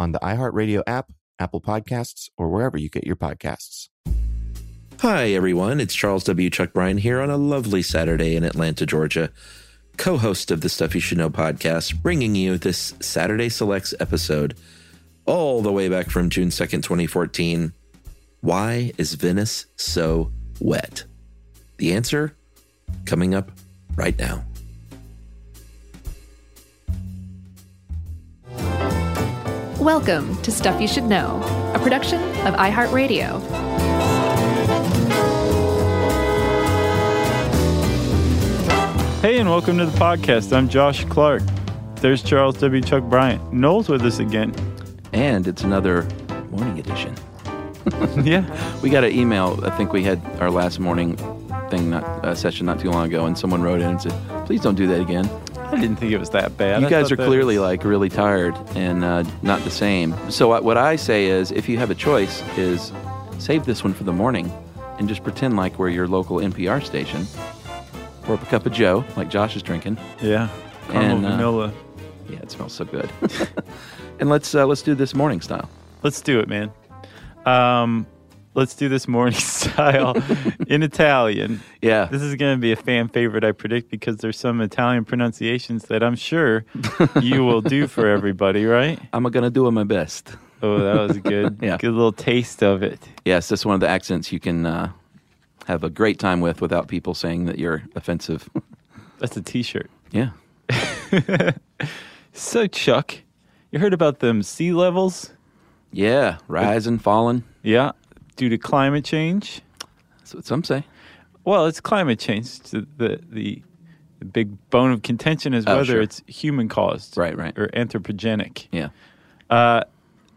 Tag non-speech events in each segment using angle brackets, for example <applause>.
on the iHeartRadio app, Apple Podcasts, or wherever you get your podcasts. Hi, everyone. It's Charles W. Chuck Bryant here on a lovely Saturday in Atlanta, Georgia, co host of the Stuff You Should Know podcast, bringing you this Saturday Selects episode all the way back from June 2nd, 2014. Why is Venice so wet? The answer coming up right now. Welcome to Stuff You Should Know, a production of iHeartRadio. Hey, and welcome to the podcast. I'm Josh Clark. There's Charles W. Chuck Bryant. Noel's with us again. And it's another morning edition. <laughs> yeah. We got an email. I think we had our last morning thing, not uh, session, not too long ago, and someone wrote in and said, "Please don't do that again." I didn't think it was that bad. You I guys are clearly was- like really tired and uh, not the same. So what what I say is, if you have a choice, is save this one for the morning, and just pretend like we're your local NPR station. Pour up a cup of Joe, like Josh is drinking. Yeah. Caramel And, uh, vanilla. Yeah, it smells so good. <laughs> and let's uh, let's do this morning style. Let's do it, man. Um, let's do this morning <laughs> style in Italian. Yeah. This is going to be a fan favorite, I predict, because there's some Italian pronunciations that I'm sure you will do for everybody, right? <laughs> I'm gonna do my best. Oh, that was good. <laughs> Yeah. Good little taste of it. Yes, that's one of the accents you can uh, have a great time with without people saying that you're offensive. That's a T-shirt. yeah. So, Chuck, you heard about them sea levels? Yeah, rising, falling. Yeah, due to climate change. That's what some say. Well, it's climate change. The the the, the big bone of contention is Oh, whether sure. it's human caused, Right, right. or anthropogenic. Yeah. Uh,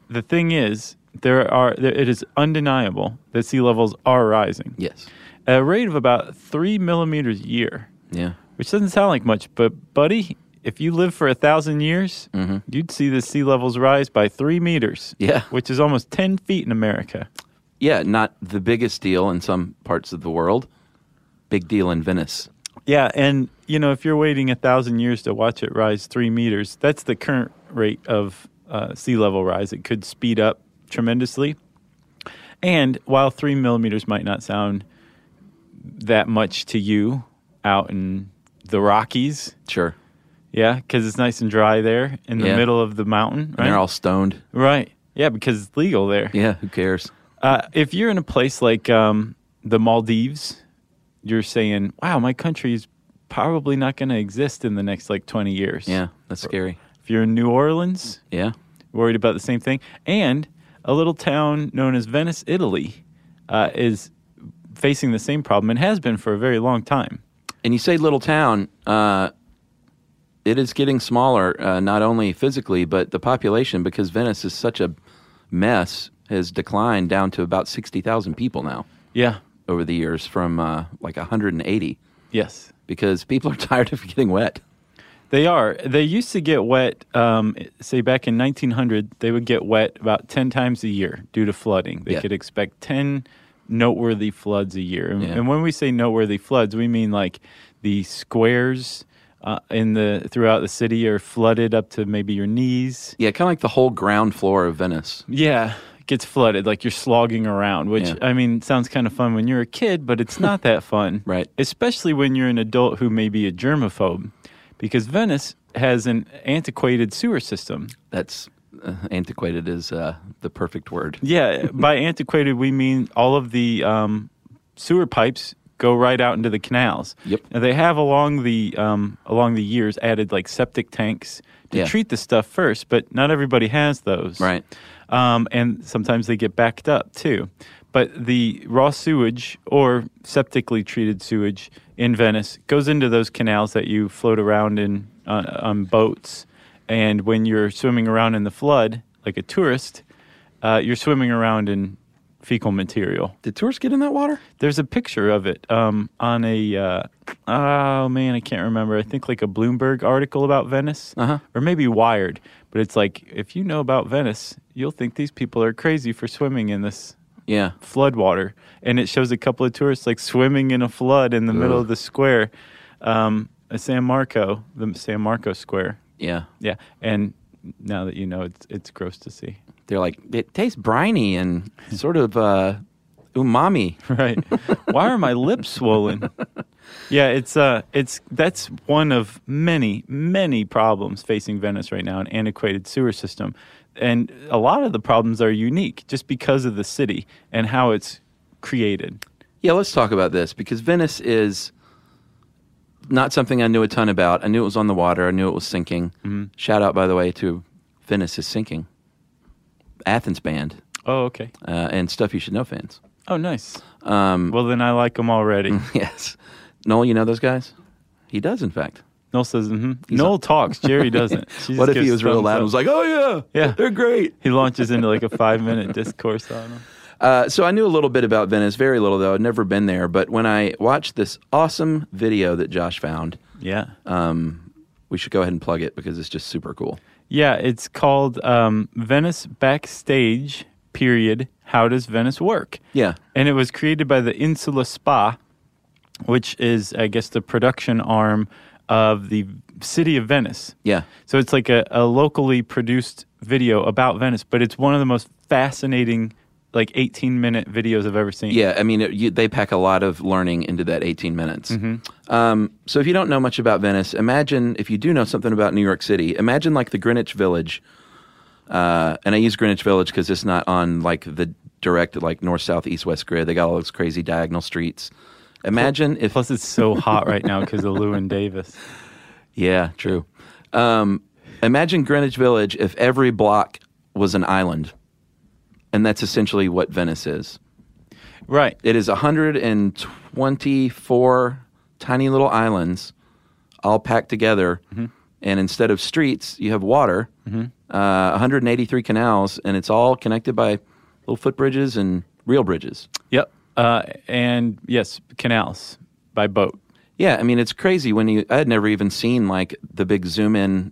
the thing is, there are there, it is undeniable that sea levels are rising Yes. at a rate of about three millimeters a year, Yeah. which doesn't sound like much, but buddy, if you live for a thousand years, Mm-hmm. you'd see the sea levels rise by three meters. Yeah. which is almost ten feet in America. Yeah, not the biggest deal in some parts of the world. Big deal in Venice. Yeah, and you know, if you're waiting a thousand years to watch it rise three meters, that's the current rate of uh, sea level rise. It could speed up tremendously. And while three millimeters might not sound that much to you out in the Rockies, Sure. yeah, because it's nice and dry there in the Yeah. middle of the mountain, And they're all stoned. right. Yeah, because it's legal there. Yeah, who cares? Uh, if you're in a place like um, the Maldives, you're saying, "Wow, my country's probably not going to exist in the next like 20 years." Yeah, that's scary. If you're in New Orleans, Yeah. worried about the same thing, and a little town known as Venice, Italy, uh, is facing the same problem and has been for a very long time. And you say little town, uh, it is getting smaller, uh, not only physically, but the population, because Venice is such a mess, has declined down to about 60,000 people now Yeah. over the years from uh, like 180, Yes. because people are <laughs> tired of getting wet. They are. They used to get wet, um, say back in 1900, they would get wet about 10 times a year due to flooding. They Yeah. could expect 10 noteworthy floods a year. And, Yeah. and when we say noteworthy floods, we mean like the squares uh, in the throughout the city are flooded up to maybe your knees. Yeah, kind of like the whole ground floor of Venice. Yeah, gets flooded like you're slogging around, which Yeah. I mean sounds kind of fun when you're a kid, but it's not that <laughs> fun. Right. Especially when you're an adult who may be a germaphobe because Venice has an antiquated sewer system. That's uh, antiquated is uh, the perfect word. Yeah, <laughs> by antiquated we mean all of the um, sewer pipes go right out into the canals. Yep. Now they have along the um, along the years added like septic tanks to Yeah. treat the stuff first, but not everybody has those. Right. Um, and sometimes they get backed up too. But the raw sewage or septically treated sewage in Venice goes into those canals that you float around in on, on boats. And when you're swimming around in the flood, like a tourist, uh, you're swimming around in fecal material. Did tourists get in that water? There's a picture of it um, on a, uh, oh man, I can't remember. I think like a Bloomberg article about Venice, Uh-huh. or maybe Wired. But it's like, if you know about Venice, you'll think these people are crazy for swimming in this Yeah. flood water. And it shows a couple of tourists like swimming in a flood in the middle of the square, um, San Marco, the San Marco Square. Yeah. Yeah, and now that you know, it's it's gross to see. They're like, it tastes briny and sort of uh, umami. <laughs> right why are my lips swollen yeah it's uh it's that's one of many many problems facing venice right now an antiquated sewer system and a lot of the problems are unique just because of the city and how it's created Yeah, let's talk about this because Venice is not something I knew a ton about. I knew it was on the water. I knew it was sinking. Shout out, by the way, to Venice is sinking. Athens band oh okay uh, and stuff you should know fans. Oh nice Um, well then i like them already <laughs> yes, Noel, you know those guys. He does, in fact. noel says mm-hmm. noel talks jerry doesn't <laughs> what if he was real loud and was like, "Oh yeah, Yeah. they're great." he launches into like a five minute discourse on them Uh, so I knew a little bit about Venice, very little though. I'd never been there, but when I watched this awesome video that Josh found, yeah um, we should go ahead and plug it because it's just super cool. Yeah, it's called um, Venice Backstage. Period. How does Venice work? Yeah, And it was created by the Insula Spa, which is, I guess, the production arm of the city of Venice. yeah, So it's like a, a locally produced video about Venice, but it's one of the most fascinating, like 18 minute videos I've ever seen. yeah. I mean, it, you, they pack a lot of learning into that 18 minutes. Um, so if you don't know much about Venice, imagine if you do know something about New York City. Imagine like the Greenwich Village, uh, and I use Greenwich Village because it's not on like the direct like north, south, east, west grid. They got all those crazy diagonal streets. Imagine if Plus, it's so hot right now because of Llewyn Davis. <laughs> Yeah, true. Um, imagine Greenwich Village if every block was an island. And that's essentially what Venice is. Right. It is 124 tiny little islands all packed together. And instead of streets, you have water, uh, 183 canals, and it's all connected by little footbridges and real bridges. Yep. Uh, and yes, canals by boat. Yeah, I mean it's crazy when you. I had never even seen like the big zoom in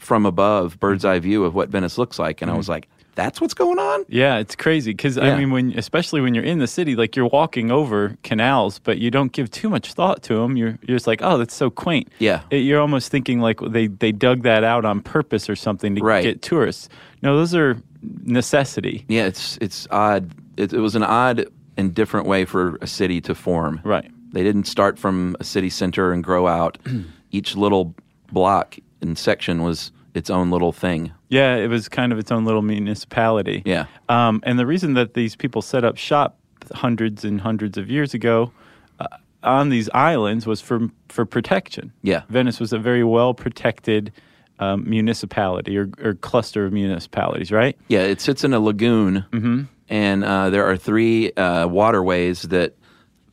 from above, bird's eye view of what Venice looks like, and I was like, "That's what's going on." Yeah, it's crazy because Yeah. I mean, when especially when you're in the city, like you're walking over canals, but you don't give too much thought to them. You're you're just like, oh, that's so quaint. Yeah. It- you're almost thinking like they they dug that out on purpose or something to Right. get tourists. No, those are necessity. Yeah, it's it's odd. It, it was an odd and different way for a city to form. Right. They didn't start from a city center and grow out. <clears throat> Each little block and section was its own little thing. Yeah, it was kind of its own little municipality. Yeah. Um, and the reason that these people set up shop hundreds and hundreds of years ago uh, on these islands was for for protection. Yeah. Venice was a very well protected um, municipality or, or cluster of municipalities, right? Yeah, it sits in a lagoon, Mm-hmm. and uh, there are three uh, waterways that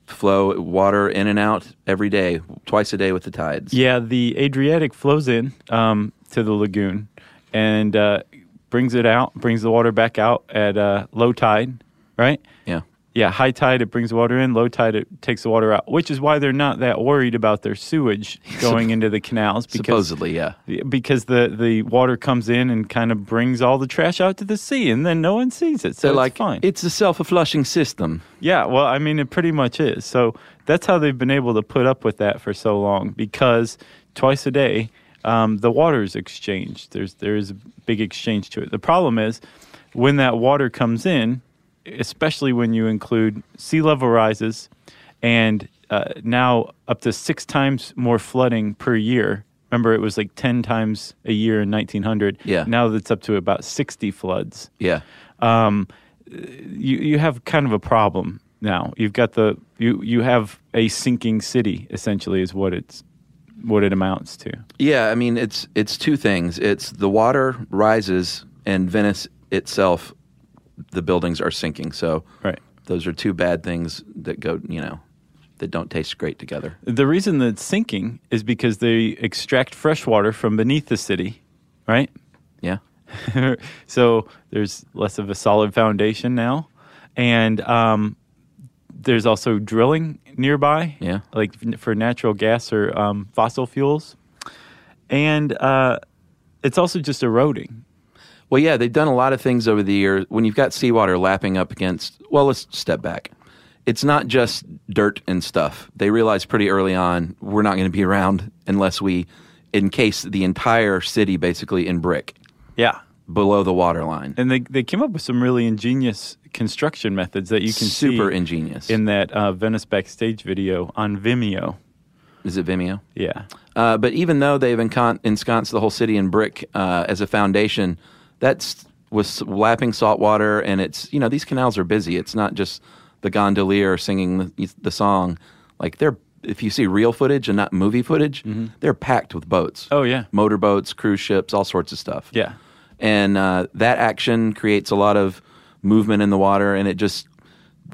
flow water in and out every day, twice a day with the tides. Yeah, the Adriatic flows in um, to the lagoon and uh, brings it out, brings the water back out at uh, low tide, right? Yeah. Yeah, high tide it brings water in, low tide it takes the water out, which is why they're not that worried about their sewage <laughs> going into the canals because Supposedly, yeah. because the the water comes in and kind of brings all the trash out to the sea and then no one sees it. So They're it's like, fine. it's a self-flushing system. Yeah, well, I mean, it pretty much is. So that's how they've been able to put up with that for so long because twice a day um, the water is exchanged. There's there is a big exchange to it. The problem is when that water comes in, especially when you include sea level rises and uh, now up to six times more flooding per year Remember, it was like 10 times a year in 1900. Yeah. Now it's up to about 60 floods. Yeah. Um, you, you have kind of a problem now. You've got the, you, you have a sinking city, essentially, is what it's, what it amounts to. Yeah, I mean it's it's two things. It's the water rises and Venice itself the buildings are sinking. So Right. those are two bad things that go, you know, that don't taste great together. The reason that it's sinking is because they extract fresh water from beneath the city, right? Yeah. <laughs> so there's less of a solid foundation now, and um, there's also drilling nearby, Yeah. like for natural gas or um, fossil fuels, and uh, it's also just eroding. Well, yeah, they've done a lot of things over the years. When you've got seawater lapping up against, well, let's step back. It's not just dirt and stuff. They realized pretty early on we're not going to be around unless we encase the entire city basically in brick Yeah, below the water line. and they they came up with some really ingenious construction methods that you can Super see ingenious. in that uh, Venice backstage video on Vimeo. Is it Vimeo? Yeah, Uh, but even though they've encon- ensconced the whole city in brick uh, as a foundation, that's was lapping salt water, and it's you know these canals are busy. It's not just the gondolier singing the, the song. Like they're if you see real footage and not movie footage, they're packed with boats. Oh, yeah. motorboats, cruise ships, all sorts of stuff. yeah. And uh, that action creates a lot of movement in the water, and it just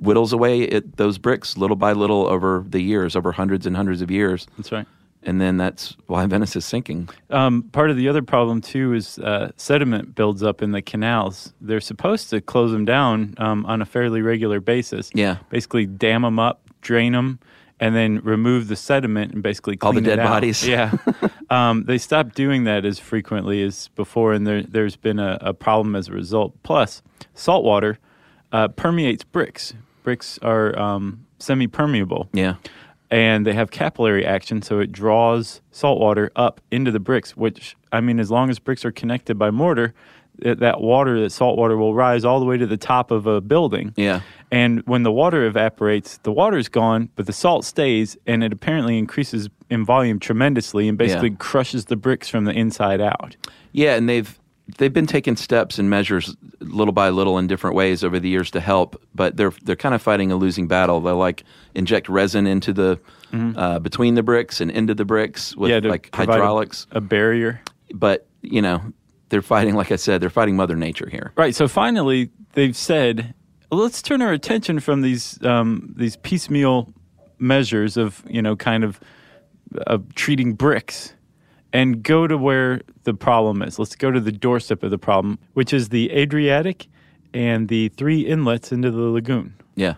whittles away at those bricks little by little over the years, over hundreds and hundreds of years That's right. and then that's why Venice is sinking. Um, part of the other problem too is uh, sediment builds up in the canals. They're supposed to close them down um, on a fairly regular basis. Yeah. basically dam them up, drain them, and then remove the sediment and basically All the dead bodies. Yeah, <laughs> um, they stopped doing that as frequently as before, and there, there's been a, a problem as a result. Plus, salt water uh, permeates bricks. Bricks are um, semi-permeable Yeah, and they have capillary action, so it draws salt water up into the bricks. Which I mean, as long as bricks are connected by mortar, that that water, that salt water, will rise all the way to the top of a building. yeah, And when the water evaporates, the water's gone, but the salt stays, and it apparently increases in volume tremendously, and basically Yeah. crushes the bricks from the inside out. yeah. And they've they've been taking steps and measures little by little in different ways over the years to help, but they're they're kind of fighting a losing battle. They like inject resin into the uh, between the bricks and into the bricks with Mm-hmm. like a- hydraulics, a barrier. but you know they're fighting. Like I said, they're fighting Mother Nature here. Right. So finally, they've said, let's turn our attention from these um, these piecemeal measures of you know kind of of treating bricks and go to where the problem is. Let's go to the doorstep of the problem, which is the Adriatic and the three inlets into the lagoon. Yeah,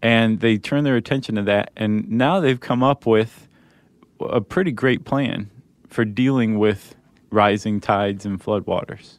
And they turn their attention to that, and now they've come up with a pretty great plan for dealing with rising tides and floodwaters.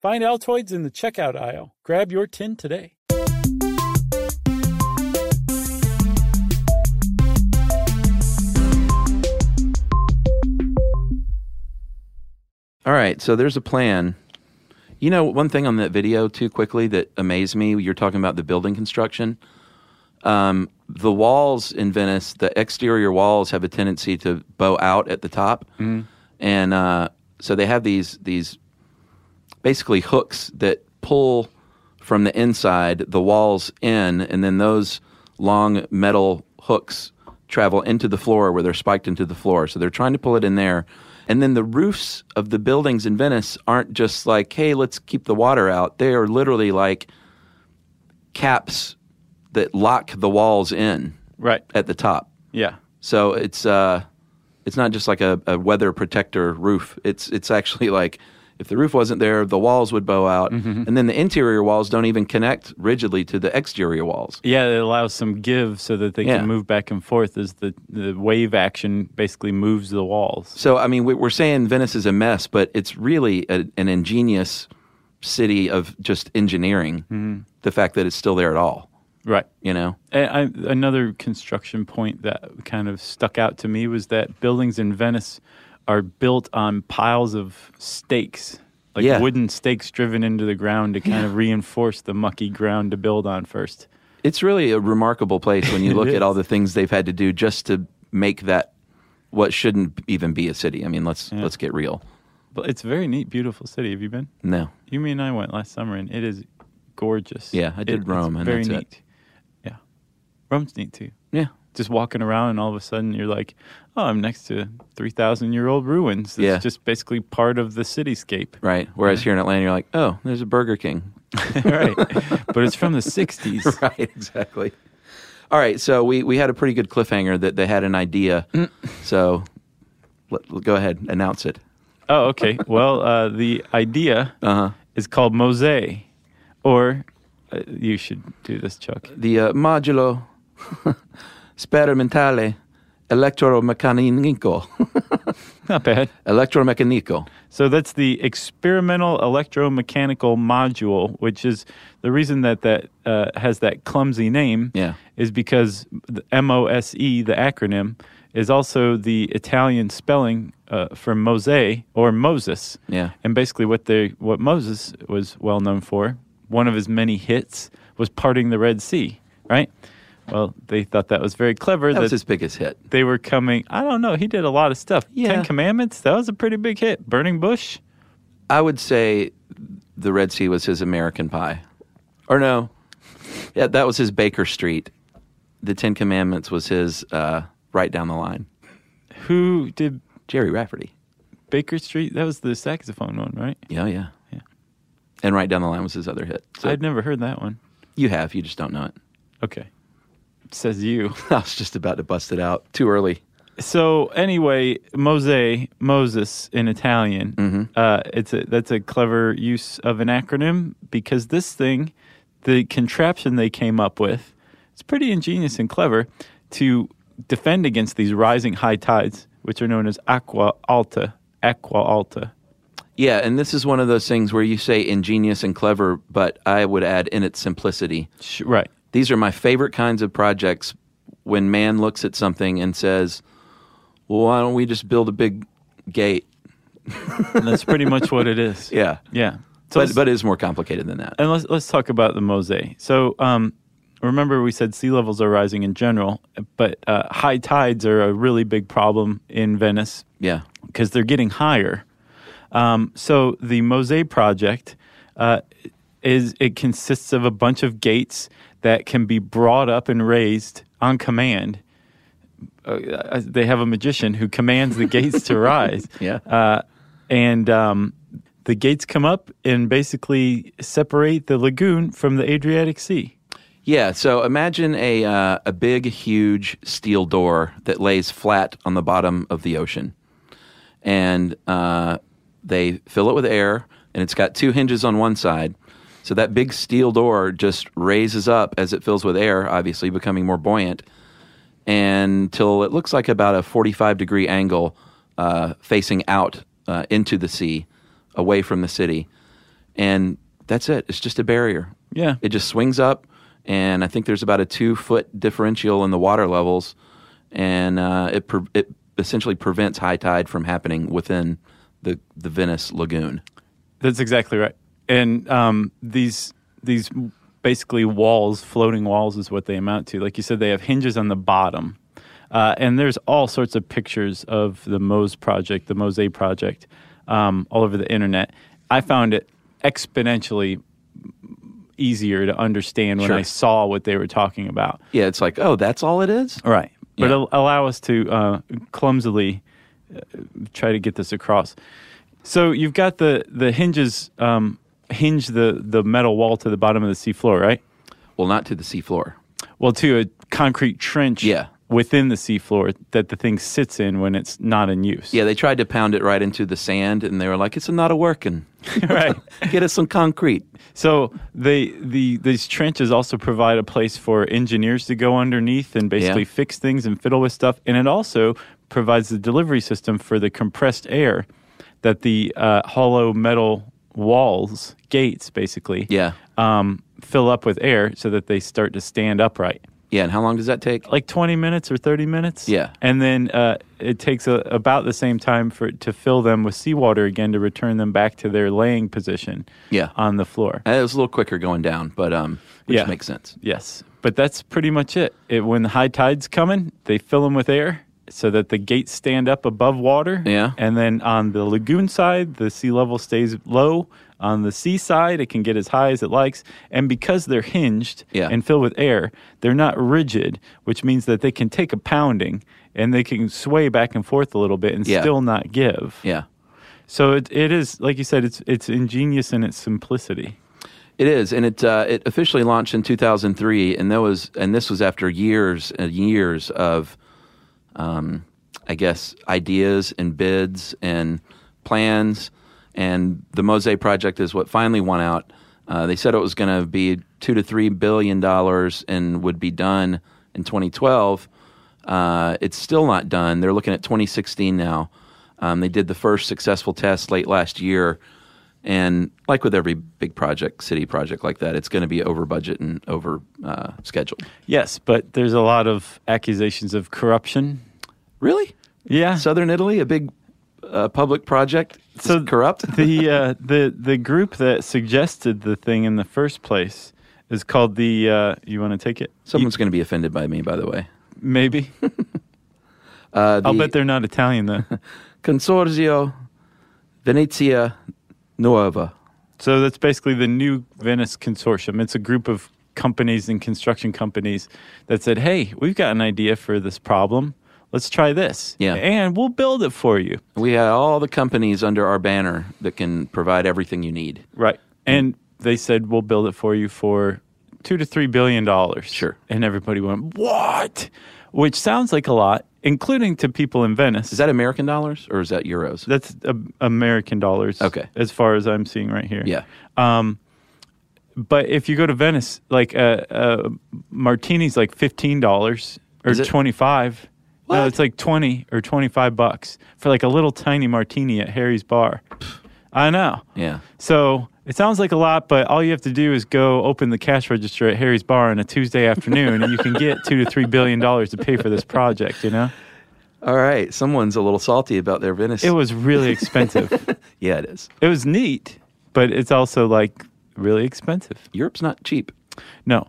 Find Altoids in the checkout aisle. Grab your tin today. All right, so there's a plan. You know, one thing on that video, too, quickly that amazed me you're talking about the building construction. Um, the walls in Venice, the exterior walls have a tendency to bow out at the top. And uh, so they have these, these basically hooks that pull from the inside the walls in, and then those long metal hooks travel into the floor where they're spiked into the floor. So they're trying to pull it in there. And then the roofs of the buildings in Venice aren't just like, hey, let's keep the water out. They are literally like caps that lock the walls in Right. at the top. Yeah. So it's uh, it's not just like a, a weather protector roof. It's it's actually like if the roof wasn't there, the walls would bow out, mm-hmm. and then the interior walls don't even connect rigidly to the exterior walls. Yeah, it allows some give so that they Yeah. can move back and forth as the, the wave action basically moves the walls. So I mean, we- we're saying Venice is a mess, but it's really a, an ingenious city of just engineering. Mm-hmm. The fact that it's still there at all, Right. you know. And I, another construction point that kind of stuck out to me was that buildings in Venice are built on piles of stakes, like Yeah. wooden stakes driven into the ground to kind of reinforce the mucky ground to build on first. It's really a remarkable place when you <laughs> look at all the things they've had to do just to make that what shouldn't even be a city. I mean, let's Yeah. let's get real. But it's a very neat, beautiful city. Have you been? No. You and I went last summer, and it is gorgeous. Yeah, I did It- Rome, it's and very that's it. neat. Yeah, Rome's neat too. Yeah. Just walking around, and all of a sudden you're like, "Oh, I'm next to three thousand year old ruins." It's Yeah. just basically part of the cityscape, Right. Whereas here in Atlanta, you're like, oh, there's a Burger King. <laughs> <laughs> right? but it's from the '60s. <laughs> right. Exactly. All right. So we, we had a pretty good cliffhanger that they had an idea. so let, go ahead, announce it. Oh, okay. Well, uh, the idea Uh huh. is called Mosaic, or uh, you should do this, Chuck. The uh, modulo sperimentale electromeccanico. <laughs> Not bad. electromeccanico. So that's the experimental electromechanical module, which is the reason that that uh, has that clumsy name. Yeah. is because the MOSE, the acronym, is also the Italian spelling uh, for Mose or Moses. Yeah. And basically, what they what Moses was well known for, one of his many hits, was parting the Red Sea. Right. Well, they thought that was very clever. That was his biggest hit. They were coming. I don't know. He did a lot of stuff. Yeah. Ten Commandments. That was a pretty big hit. Burning Bush. I would say the Red Sea was his American Pie, or no, yeah, that was his Baker Street. The Ten Commandments was his uh, right down the line. Who did Gerry Rafferty? Baker Street? That was the saxophone one, right? Yeah, yeah, Yeah. And right down the line was his other hit. So I'd never heard that one. you have, you just don't know it. Okay. Says you. <laughs> I was just about to bust it out too early. So anyway, Mose, Moses in Italian. Mm-hmm. Uh, it's a that's a clever use of an acronym because this thing, the contraption they came up with, it's pretty ingenious and clever to defend against these rising high tides, which are known as aqua alta. Aqua alta. Yeah, and this is one of those things where you say ingenious and clever, but I would add in its simplicity. Right. These are my favorite kinds of projects when man looks at something and says, well, why don't we just build a big gate? And <laughs> that's pretty much what it is. Yeah. Yeah. So But, but it is more complicated than that. And let's let's talk about the Mose. So um, remember, we said sea levels are rising in general, but uh, high tides are a really big problem in Venice Yeah. because they're getting higher. Um, so the Mose project uh, is it consists of a bunch of gates that can be brought up and raised on command. Uh, they have a magician who commands the gates to <laughs> rise. Yeah. Uh, and um, the gates come up and basically separate the lagoon from the Adriatic Sea. Yeah, so imagine a uh, a big, huge steel door that lays flat on the bottom of the ocean, and uh, they fill it with air, and it's got two hinges on one side. So that big steel door just raises up as it fills with air, obviously becoming more buoyant, until it looks like about a forty-five degree angle uh, facing out uh, into the sea, away from the city, and that's it. It's just a barrier. Yeah. It just swings up, and I think there's about a two foot differential in the water levels, and uh, it pre- it essentially prevents high tide from happening within the the Venice lagoon. That's exactly right. And um, these these basically walls, floating walls, is what they amount to. Like you said, they have hinges on the bottom, uh, and there's all sorts of pictures of the Mose project, the Mose project, um, all over the internet. I found it exponentially easier to understand when Sure. I saw what they were talking about. Yeah, it's like oh, that's all it is. Right. But Yeah. al- allow us to uh, clumsily uh, try to get this across. So you've got the the hinges um, hinge the the metal wall to the bottom of the seafloor, right? Well, not to the seafloor. Well, to a concrete trench Yeah. within the seafloor that the thing sits in when it's not in use. Yeah, they tried to pound it right into the sand, and they were like, "It's not a working. <laughs> right. <laughs> Get us some concrete." So they the these trenches also provide a place for engineers to go underneath and basically Yeah. fix things and fiddle with stuff, and it also provides the delivery system for the compressed air that the uh, hollow metal walls gates basically Yeah, um, fill up with air so that they start to stand upright. yeah. And how long does that take? Like twenty minutes or thirty minutes. Yeah. and then uh, it takes a, about the same time for to fill them with seawater again to return them back to their laying position. Yeah. on the floor. Uh, It was a little quicker going down, but um, which Yeah. makes sense. Yes, but that's pretty much it. it. When the high tide's coming, they fill them with air so that the gates stand up above water. Yeah. And then on the lagoon side, the sea level stays low. On the seaside, it can get as high as it likes. And because they're hinged Yeah. and filled with air, they're not rigid, which means that they can take a pounding and they can sway back and forth a little bit and Yeah. still not give. Yeah. So it, it is, like you said, it's it's ingenious in its simplicity. It is, and it uh, it officially launched in 2003, and that was and this was after years and years of, um, I guess, ideas and bids and plans, and the Mose project is what finally won out. Uh, they said it was going to be two to three billion dollars and would be done in 2012. Uh, it's still not done. They're looking at 2016 now. Um, they did the first successful test late last year. And like with every big project, city project like that, it's going to be over budget and over uh, scheduled. Yes, but there's a lot of accusations of corruption. Really? Yeah. Southern Italy, a big uh, public project, So corrupt? the <laughs> uh, the the group that suggested the thing in the first place is called the. Uh, you want to take it? Someone's going to be offended by me, by the way. Maybe. <laughs> Uh, I'll bet they're not Italian though. <laughs> Consorzio Venezia Nuova. so that's basically the new Venice Consortium. It's a group of companies and construction companies that said, "Hey, we've got an idea for this problem. Let's try this. Yeah. and we'll build it for you." We have all the companies under our banner that can provide everything you need. Right. And they said, we'll build it for you for two to three billion dollars. Sure. And everybody went, what? Which sounds like a lot, including to people in Venice. Is that American dollars or is that euros? That's uh, American dollars. Okay. As far as I'm seeing right here. Yeah. But if you go to Venice, like uh, uh, martini's like fifteen dollars or twenty five. No, it's like twenty or twenty five bucks for like a little tiny martini at Harry's bar. I know. Yeah. So it sounds like a lot, but all you have to do is go open the cash register at Harry's Bar on a Tuesday afternoon, and you can get two to three billion dollars to pay for this project. You know, All right. Someone's a little salty about their Venice. it was really expensive. <laughs> yeah, it is. it was neat, but it's also like really expensive. Europe's not cheap. No,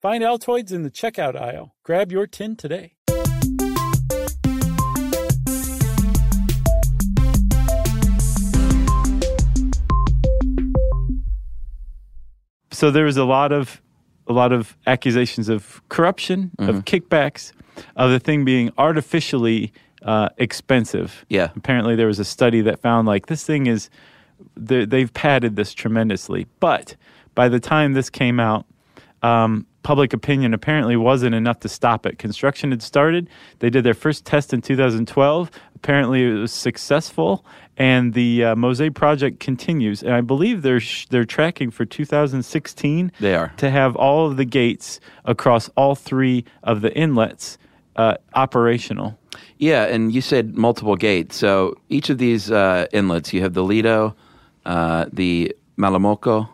Find Altoids in the checkout aisle. Grab your tin today. so there was a lot of a lot of accusations of corruption, Mm-hmm. of kickbacks, of the thing being artificially uh, expensive. Yeah. Apparently, there was a study that found like this thing is they- they've padded this tremendously, but by the time this came out, um, public opinion apparently wasn't enough to stop it. Construction had started. They did their first test in 2012. Apparently, it was successful, and the uh, Mosaic project continues. And I believe they're sh- they're tracking for 2016 They are. to have all of the gates across all three of the inlets uh, operational. Yeah, and you said multiple gates. So each of these uh, inlets, you have the Lido, uh, the Malamoco,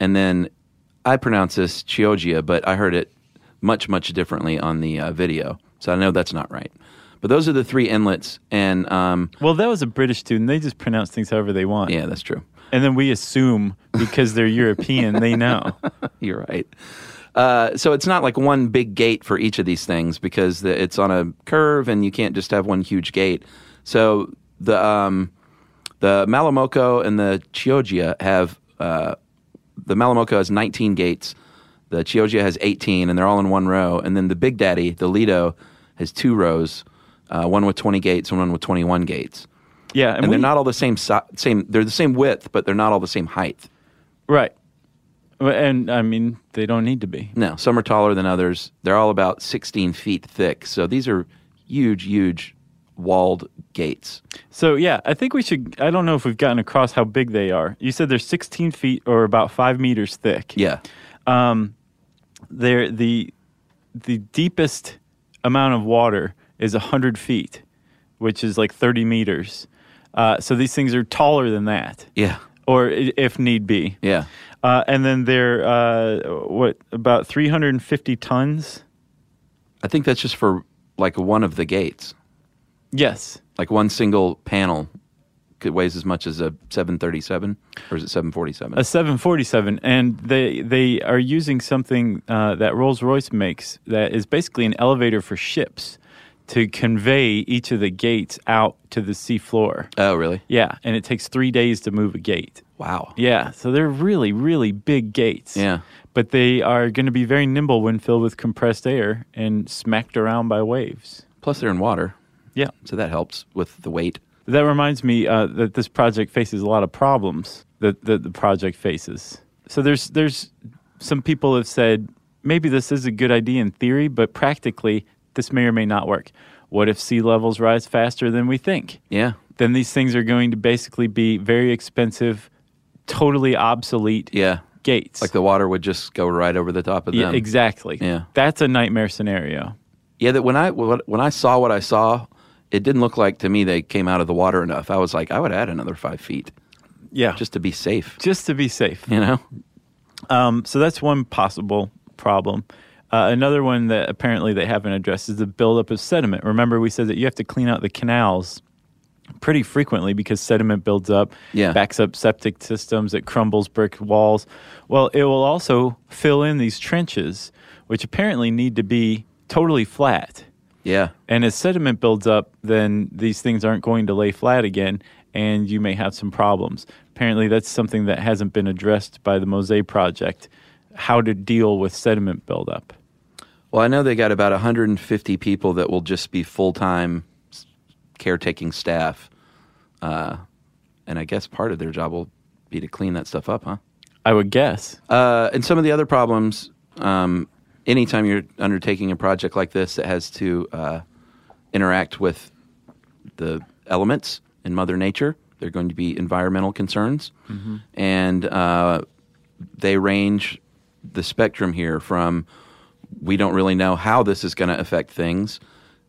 and then I pronounce this Chioggia, but I heard it much, much differently on the uh, video. So I know that's not right. But those are the three inlets, and um, Well, that was a British student. They just pronounce things however they want. yeah, that's true. And then we assume because they're European, they know. <laughs> You're right. Uh, so it's not like one big gate for each of these things because the, it's on a curve and you can't just have one huge gate. So the um, the Malamoco and the Chioggia have uh, the Malamoco has 19 gates, the Chioggia has 18, and they're all in one row. And then the Big Daddy, the Lido, has two rows, uh, one with 20 gates and one with 21 gates. Yeah, And, we- they're not all the same si- same. They're the same width, but they're not all the same height. Right. And I mean, they don't need to be. No, some are taller than others. They're all about 16 feet thick. So these are huge, huge walled gates. So yeah, I think we should. I don't know if we've gotten across how big they are. You said they're 16 feet or about five meters thick. Yeah. They're the the deepest amount of water is 100 feet, which is like 30 meters. Uh, so these things are taller than that, Yeah. or if need be. Yeah. Uh, and then they're uh, what about 350 tons? I think that's just for like one of the gates. Yes. Like one single panel could weighs as much as a 737 or is it 747? A 747, and they they are using something uh, that Rolls Royce makes that is basically an elevator for ships to convey each of the gates out to the sea floor. oh, really? Yeah, and it takes three days to move a gate. Wow. Yeah, so they're really really big gates. Yeah. but they are going to be very nimble when filled with compressed air and smacked around by waves. Plus they're in water. Yeah, So that helps with the weight. that reminds me uh, that this project faces a lot of problems that, that the project faces. So there's there's some people have said maybe this is a good idea in theory, but practically this may or may not work. What if sea levels rise faster than we think? Yeah. Then these things are going to basically be very expensive, totally obsolete Yeah. gates. Like the water would just go right over the top of them. yeah, exactly. Yeah. that's a nightmare scenario. Yeah, that when I when I saw what I saw, it didn't look like to me they came out of the water enough. I was like, I would add another five feet Yeah, just to be safe. just to be safe. You know? Um, so that's one possible problem. Uh, another one that apparently they haven't addressed is the buildup of sediment. Remember, we said that you have to clean out the canals pretty frequently because sediment builds up, Yeah. backs up septic systems, it crumbles brick walls. Well, it will also fill in these trenches, which apparently need to be totally flat. Yeah. And as sediment builds up, then these things aren't going to lay flat again, and you may have some problems. Apparently, that's something that hasn't been addressed by the Mosaic project how to deal with sediment buildup. Well, I know they got about 150 people that will just be full time caretaking staff. Uh, and I guess part of their job will be to clean that stuff up, huh? I would guess. Uh, and some of the other problems, um, anytime you're undertaking a project like this that has to uh, interact with the elements in Mother Nature, there are going to be environmental concerns. And uh, they range the spectrum here from we don't really know how this is going to affect things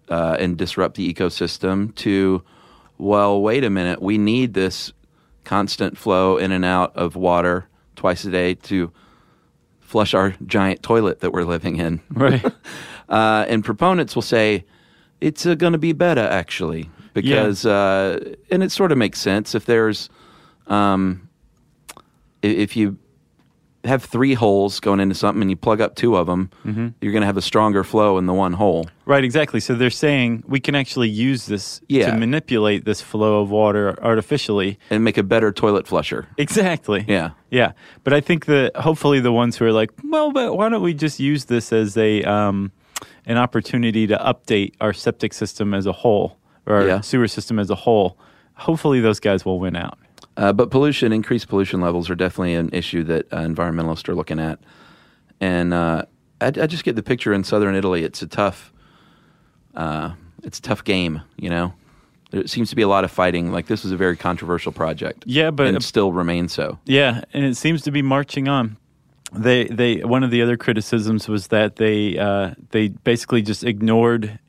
uh, and disrupt the ecosystem to, well, wait a minute, we need this constant flow in and out of water twice a day to flush our giant toilet that we're living in. <laughs> Right. <laughs> uh, and proponents will say it's uh, going to be better actually because uh, and it sort of makes sense if there's um, if you have three holes going into something and you plug up two of them, you're going to have a stronger flow in the one hole. Right, exactly. So they're saying we can actually use this Yeah. to manipulate this flow of water artificially. and make a better toilet flusher. Exactly. Yeah. Yeah. But I think that hopefully the ones who are like, well, but why don't we just use this as a um, an opportunity to update our septic system as a whole or our Yeah. sewer system as a whole? Hopefully those guys will win out. Uh, but pollution, increased pollution levels are definitely an issue that uh, environmentalists are looking at. And uh, I, I just get the picture in southern Italy. It's a tough, uh, it's a tough game. You know, there seems to be a lot of fighting. Like this was a very controversial project. Yeah, but and still remains so. Yeah, and it seems to be marching on. They they one of the other criticisms was that they uh, they basically just ignored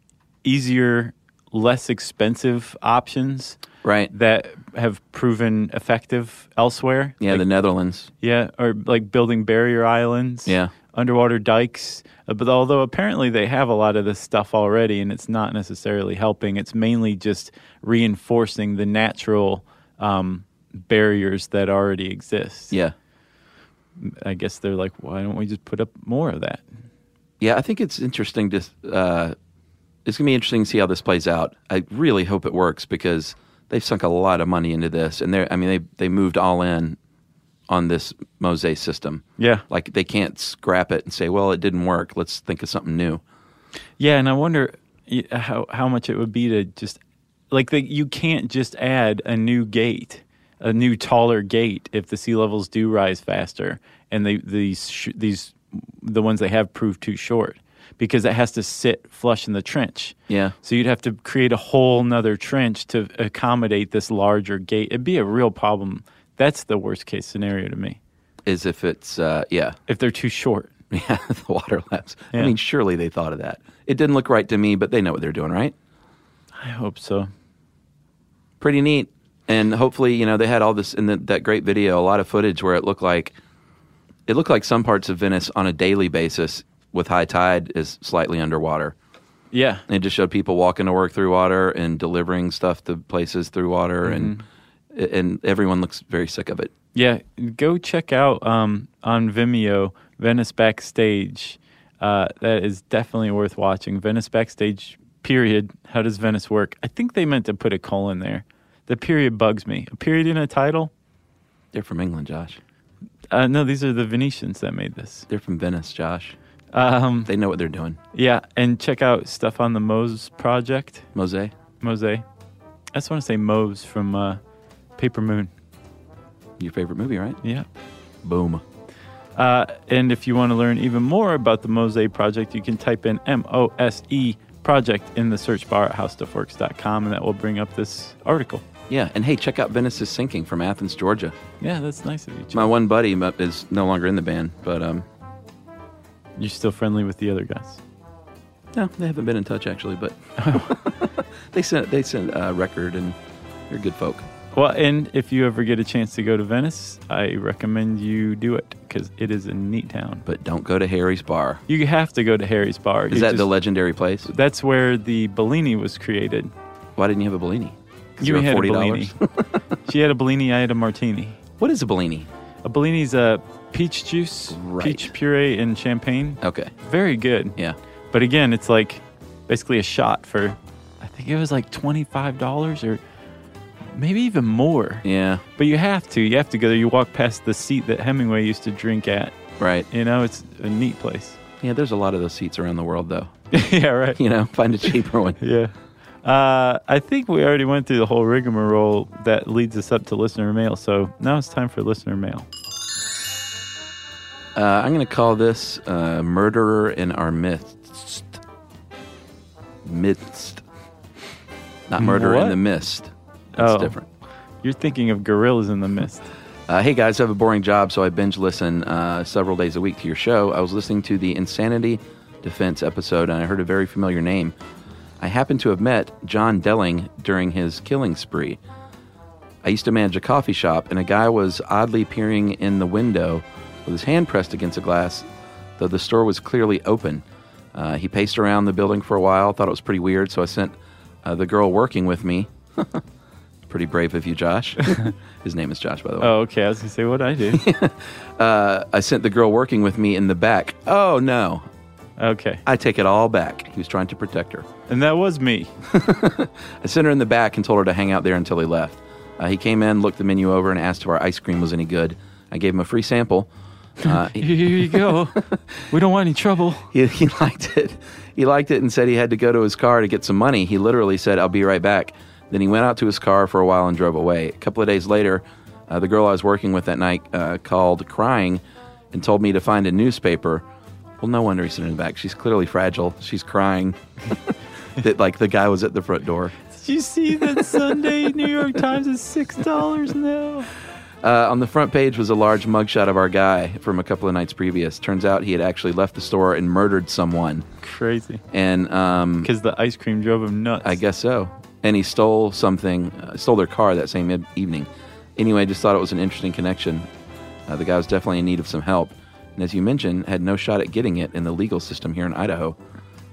easier, less expensive options Right. that have proven effective elsewhere. Yeah, Like- the Netherlands. yeah, or like building barrier islands. Yeah. underwater dikes. Uh, But although apparently they have a lot of this stuff already, and it's not necessarily helping, it's mainly just reinforcing the natural um, barriers that already exist. Yeah. I guess they're like, why don't we just put up more of that? Yeah, I think it's interesting to. Uh, it's gonna be interesting to see how this plays out. I really hope it works because they've sunk a lot of money into this, and they're. I mean, they they moved all in on this Mose system. Yeah. like they can't scrap it and say, "Well, it didn't work. Let's think of something new." Yeah, and I wonder how how much it would be to just like the, you can't just add a new gate, a new taller gate if the sea levels do rise faster, and they these sh- these the ones they have prove too short because it has to sit flush in the trench. Yeah. So you'd have to create a whole nother trench to accommodate this larger gate. It'd be a real problem. That's the worst case scenario to me. Is if it's uh, yeah, If they're too short. <laughs> yeah, the water labs. I mean, surely they thought of that. It didn't look right to me, but they know what they're doing, right? I hope so. pretty neat. And hopefully, you know, they had all this in the, that great video, a lot of footage where it looked like it looked like some parts of Venice on a daily basis with high tide is slightly underwater. Yeah. And it just showed people walking to work through water and delivering stuff to places through water, and and everyone looks very sick of it. Yeah, go check out um, on Vimeo Venice Backstage. Uh, that is definitely worth watching. Venice Backstage. Period. How does Venice work? I think they meant to put a colon there. The period bugs me. A period in a title? They're from England, Josh. Uh, no, these are the Venetians that made this. They're from Venice, Josh. Um, They know what they're doing. yeah, and check out stuff on the Mose project. Mose, Mose. I just want to say Mose from uh, Paper Moon. your favorite movie, right? Yeah. Boom. Uh, and if you want to learn even more about the Mose project, you can type in M O S E project in the search bar at howstuffworks.com, and that will bring up this article. Yeah, and hey, check out Venice is Sinking from Athens, Georgia. Yeah, that's nice of you. Chip. My one buddy is no longer in the band, but um, You're still friendly with the other guys. No, they haven't been in touch actually, but <laughs> they sent they sent a record and they're good folk. Well, and if you ever get a chance to go to Venice, I recommend you do it because it is a neat town. But don't go to Harry's Bar. You have to go to Harry's Bar. Is You that the legendary place? That's where the Bellini was created. Why didn't you have a Bellini? You had a Bellini. she had a Bellini. I had a martini. <laughs> what is a Bellini? A Bellini's a peach juice, Right. peach puree, and champagne. Okay, Very good. yeah, But again, it's like basically a shot for, I think it was like $25 or maybe even more. yeah, But you have to. You have to go there. You walk past the seat that Hemingway used to drink at. right. You know, it's a neat place. Yeah, there's a lot of those seats around the world, though. <laughs> yeah, right. You know, find a cheaper one. <laughs> Yeah. Uh, I think we already went through the whole rigmarole that leads us up to listener mail. So now it's time for listener mail. Uh, I'm going to call this uh, "Murderer in Our Midst." Midst, not murderer in What? the mist. That's Oh. different. You're thinking of gorillas in the mist. Uh, hey guys, I have a boring job, so I binge listen uh, several days a week to your show. I was listening to the Insanity Defense episode, and I heard a very familiar name. I happened to have met John Delling during his killing spree. I used to manage a coffee shop, and a guy was oddly peering in the window with his hand pressed against a glass, though the store was clearly open. Uh, he paced around the building for a while, thought it was pretty weird, so I sent uh, the girl working with me. <laughs> pretty brave of you, Josh. <laughs> his name is Josh, by the way. Oh, okay. I was gonna say what I did. <laughs> Uh, I sent the girl working with me in the back. Oh, no. okay, I take it all back. He was trying to protect her. and that was me. I sent her in the back and told her to hang out there until he left. Uh, he came in, looked the menu over, and asked if our ice cream was any good. I gave him a free sample. Uh, <laughs> he, Here you go. we don't want any trouble. <laughs> he, he liked it. He liked it and said he had to go to his car to get some money. He literally said, I'll be right back. Then he went out to his car for a while and drove away. A couple of days later, uh, the girl I was working with that night uh, called crying and told me to find a newspaper. Well, no wonder he's sitting in the back. She's clearly fragile. She's crying <laughs> that, like, the guy was at the front door. Did you see that Sunday New York Times is six dollars now? Uh, on the front page was a large mugshot of our guy from a couple of nights previous. Turns out he had actually left the store and murdered someone. Crazy. And um, Because the ice cream drove him nuts. I guess so. And he stole something, uh, stole their car that same eve- evening. Anyway, just thought it was an interesting connection. Uh, the guy was definitely in need of some help. And as you mentioned, had no shot at getting it in the legal system here in Idaho.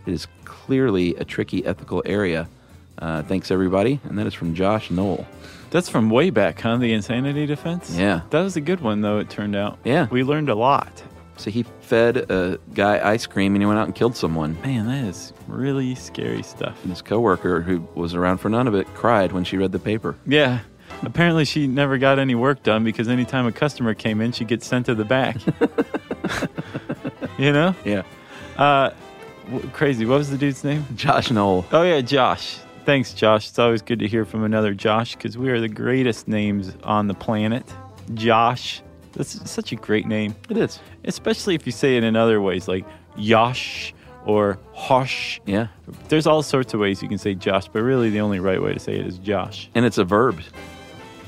It is clearly a tricky ethical area. Uh, thanks, everybody. And that is from Josh Knoll. That's from way back, huh? The insanity defense. Yeah. That was a good one, though. It turned out. Yeah. We learned a lot. So he fed a guy ice cream and he went out and killed someone. Man, that is really scary stuff. And his coworker, who was around for none of it, cried when she read the paper. Yeah. Apparently, she never got any work done because anytime a customer came in, she gets sent to the back. <laughs> you know? Yeah. Uh, w- crazy. What was the dude's name? Josh Knoll. Oh, yeah, Josh. Thanks, Josh. It's always good to hear from another Josh because we are the greatest names on the planet. Josh. That's such a great name, It is. especially if you say it in other ways like Yosh or Hosh. Yeah. There's all sorts of ways you can say Josh, but really the only right way to say it is Josh. And it's a verb.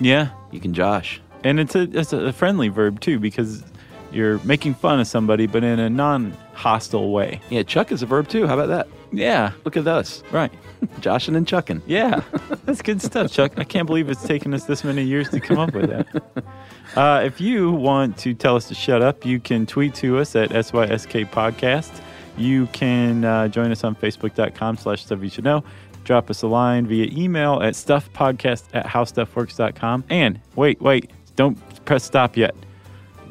Yeah. You can Josh. And it's a, it's a friendly verb too because you're making fun of somebody, but in a non hostile way. Yeah, Chuck is a verb too. How about that? Yeah. Look at us. Right. Joshing and chucking. Yeah, <laughs> that's good stuff, Chuck. I can't believe it's taken us this many years to come up with that. <laughs> Uh, if you want to tell us to shut up, you can tweet to us at SYSK Podcast. You can uh, join us on Facebook.com slash stuff you should know. Drop us a line via email at stuffpodcast at howstuffworks.com. And wait, wait, don't press stop yet.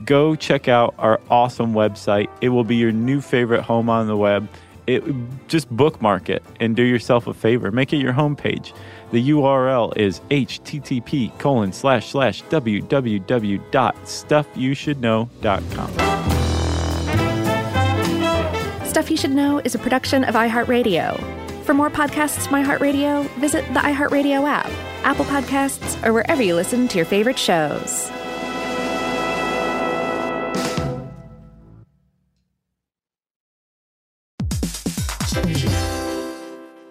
Go check out our awesome website. It will be your new favorite home on the web it just bookmark it and do yourself a favor make it your homepage the url is http colon slash slash www.stuffyoushouldknow.com Stuff You Should Know is a production of iHeartRadio. For more podcasts from iHeartRadio, visit the iHeartRadio app, Apple Podcasts, or wherever you listen to your favorite shows.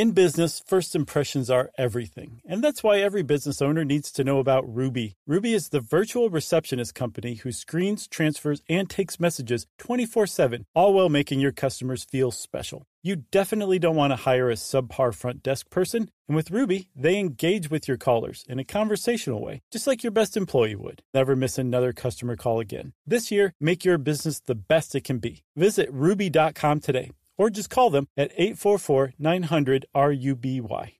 In business, first impressions are everything. And that's why every business owner needs to know about Ruby. Ruby is the virtual receptionist company who screens, transfers, and takes messages 24 7, all while making your customers feel special. You definitely don't want to hire a subpar front desk person. And with Ruby, they engage with your callers in a conversational way, just like your best employee would. Never miss another customer call again. This year, make your business the best it can be. Visit ruby.com today or just call them at 844 900 RUBY.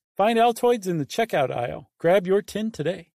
Find Altoids in the checkout aisle. Grab your tin today.